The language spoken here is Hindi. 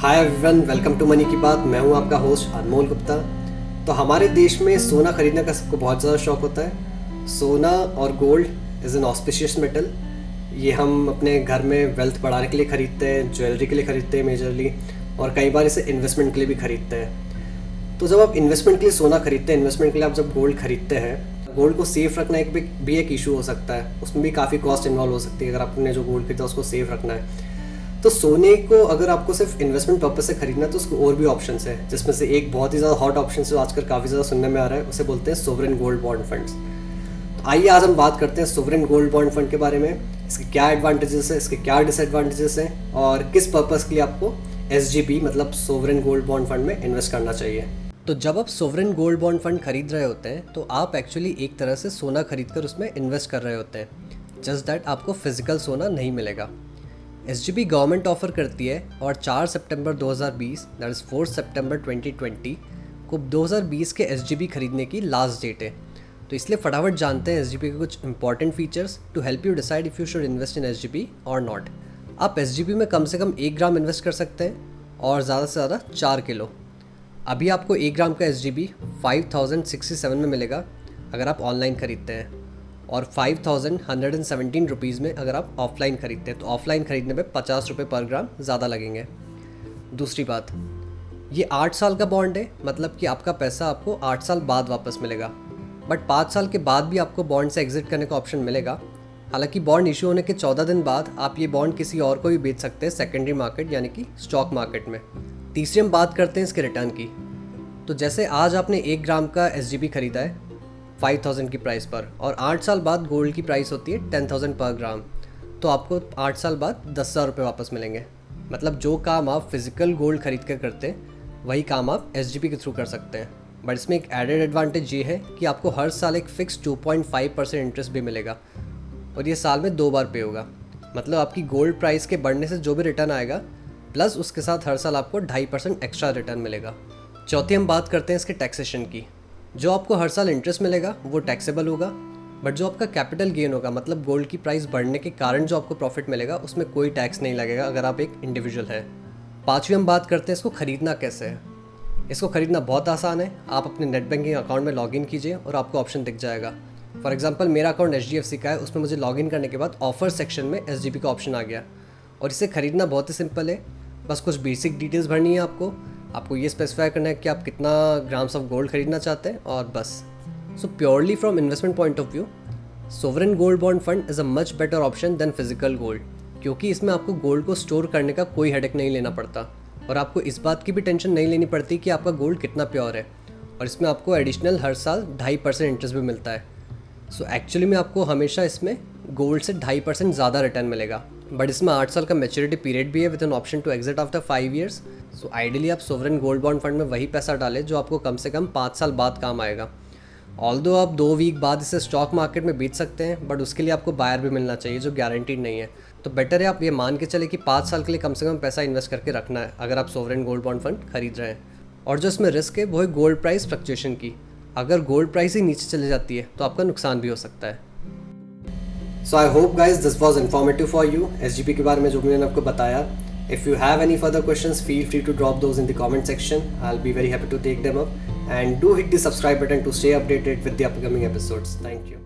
Hi everyone welcome to money की बात। मैं हूँ आपका होस्ट अनमोल गुप्ता। तो हमारे देश में सोना खरीदने का सबको बहुत ज़्यादा शौक होता है। सोना और gold is an auspicious metal ये हम अपने घर में वेल्थ बढ़ाने के लिए ख़रीदते हैं ज्वेलरी के लिए ख़रीदते हैं मेजरली और कई बार इसे इन्वेस्टमेंट के लिए भी ख़रीदते हैं। तो जब आप इन्वेस्टमेंट के लिए सोना खरीदते हैं इन्वेस्टमेंट के लिए आप जब गोल्ड खरीदते हैं गोल्ड को सेफ़ रखना एक भी, एक इशू हो सकता है। उसमें भी काफ़ी कॉस्ट इन्वॉल्व हो सकती है। अगर आपने जो गोल्ड खरीदा उसको सेफ़ रखना है। तो सोने को अगर आपको सिर्फ़ इन्वेस्टमेंट पर्पज से खरीदना है तो उसको और भी ऑप्शन है, जिसमें से एक बहुत ही ज़्यादा हॉट ऑप्शन जो आजकल काफ़ी ज़्यादा सुनने में आ रहा है, उसे बोलते हैं सोवरेन गोल्ड बॉन्ड फंड्स तो आइए आज हम बात करते हैं सोवरेन गोल्ड बॉन्ड फंड के बारे में, इसके क्या एडवांटेजेस है, इसके क्या डिसएडवांटेजेस हैं, और किस पर्पज़ के लिए आपको एसजीपी मतलब सोवरेन गोल्ड बॉन्ड फंड में इन्वेस्ट करना चाहिए. तो जब आप सोवरेन गोल्ड बॉन्ड फंड खरीद रहे होते हैं तो आप एक्चुअली एक तरह से सोना खरीद कर उसमें इन्वेस्ट कर रहे होते हैं जस्ट दैट आपको फ़िज़िकल सोना नहीं मिलेगा. SGB गवर्नमेंट ऑफ़र करती है और 4 सितंबर 2020 दैट इज़ 4 सितंबर 2020 को 2020 के SGB खरीदने की लास्ट डेट है। तो इसलिए फटाफट जानते हैं SGB के कुछ important features to help you decide if you should invest in S और नॉट आप एस में कम से कम एक ग्राम इन्वेस्ट कर सकते हैं और ज़्यादा से ज़्यादा चार किलो। अभी आपको एक ग्राम का एस जी बी में मिलेगा, अगर आप ऑनलाइन ख़रीदते हैं। और five thousand hundred and seventeen rupees में अगर आप ऑफलाइन ख़रीदते हैं तो ऑफलाइन ख़रीदने में पचास रुपये पर ग्राम ज़्यादा लगेंगे। दूसरी बात, ये आठ साल का बॉन्ड है मतलब कि आपका पैसा आपको आठ साल बाद वापस मिलेगा। बट पाँच साल के बाद भी आपको बॉन्ड से एग्जिट करने का ऑप्शन मिलेगा। हालाँकि बॉन्ड इशू होने के चौदह दिन बाद आप ये बॉन्ड किसी और को भी बेच सकते हैं सेकेंडरी मार्केट यानी कि स्टॉक मार्केट में। तीसरी हम बात करते हैं इसके रिटर्न की। तो जैसे आज आपने एक ग्राम का एस खरीदा है फाइव थाउज़ेंड की प्राइस पर। और आठ साल बाद गोल्ड की प्राइस होती है टेन थाउज़ेंड पर ग्राम। तो आपको आठ साल बाद दस हज़ार रुपये वापस मिलेंगे। मतलब जो काम आप फ़िज़िकल गोल्ड खरीद कर करते वही काम आप एस के थ्रू कर सकते हैं। बट इसमें एक एडेड एडवांटेज ये है कि आपको हर साल एक fix two point five percent interest भी मिलेगा। और ये साल में दो बार पे होगा। मतलब आपकी गोल्ड प्राइस के बढ़ने से जो भी रिटर्न आएगा प्लस उसके साथ हर साल आपको ढाई परसेंट एक्स्ट्रा रिटर्न मिलेगा। चौथी हम बात करते हैं इसके टैक्सेशन की। जो आपको हर साल इंटरेस्ट मिलेगा, वो टैक्सेबल होगा बट जो आपका कैपिटल गेन होगा मतलब गोल्ड की प्राइस बढ़ने के कारण जो आपको प्रॉफिट मिलेगा, उसमें कोई टैक्स नहीं लगेगा, अगर आप एक इंडिविजुअल है। पाँचवीं हम बात करते हैं, इसको ख़रीदना कैसे है? इसको ख़रीदना बहुत आसान है। आप अपने नेट बैंकिंग अकाउंट में लॉगिन कीजिए और आपको ऑप्शन दिख जाएगा। फॉर एग्ज़ाम्पल मेरा अकाउंट एच डी का है, उसमें मुझे लॉगिन करने के बाद ऑफ़र सेक्शन में एस का ऑप्शन आ गया। और इसे ख़रीदना बहुत ही सिंपल है। बस कुछ बेसिक डिटेल्स भरनी है आपको। आपको ये स्पेसिफाई करना है कि आप कितना ग्राम्स ऑफ़ गोल्ड खरीदना चाहते हैं और बस। So purely from investment point of view sovereign gold bond fund is a much better option than physical gold क्योंकि इसमें आपको गोल्ड को स्टोर करने का कोई हेडेक नहीं लेना पड़ता। और आपको इस बात की भी टेंशन नहीं लेनी पड़ती कि आपका गोल्ड कितना प्योर है। और इसमें आपको एडिशनल हर साल ढाई परसेंट इंटरेस्ट भी मिलता है। सो so एक्चुअली में आपको हमेशा इसमें गोल्ड से ढाई परसेंट ज़्यादा रिटर्न मिलेगा। बट इसमें आठ साल का मेच्योरिटी पीरियड भी है with an option to exit after five years so ideally आप सोवरन गोल्ड बॉन्ड फंड में वही पैसा डालें जो आपको कम से कम पाँच साल बाद काम आएगा. ऑल दो आप दो वीक बाद इसे स्टॉक मार्केट में बेच सकते हैं बट उसके लिए आपको बायर भी मिलना चाहिए, जो गारंटीड नहीं है. तो बेटर है आप ये मान के चले कि पाँच साल के लिए कम से कम पैसा इन्वेस्ट करके रखना है, अगर आप सोवरन गोल्ड बॉन्ड फंड खरीद रहे हैं. और जो इसमें रिस्क है, वो है गोल्ड प्राइस फ्लक्चुएशन की. अगर गोल्ड प्राइस ही नीचे चली जाती है तो आपका नुकसान भी हो सकता है. So I hope guys this was informative for you S के बारे में जो मैंने आपको बताया If you have any further questions, feel free to drop those in the comment section. I'll be very happy to take them up. And do hit the subscribe button to stay updated with the upcoming episodes. Thank you.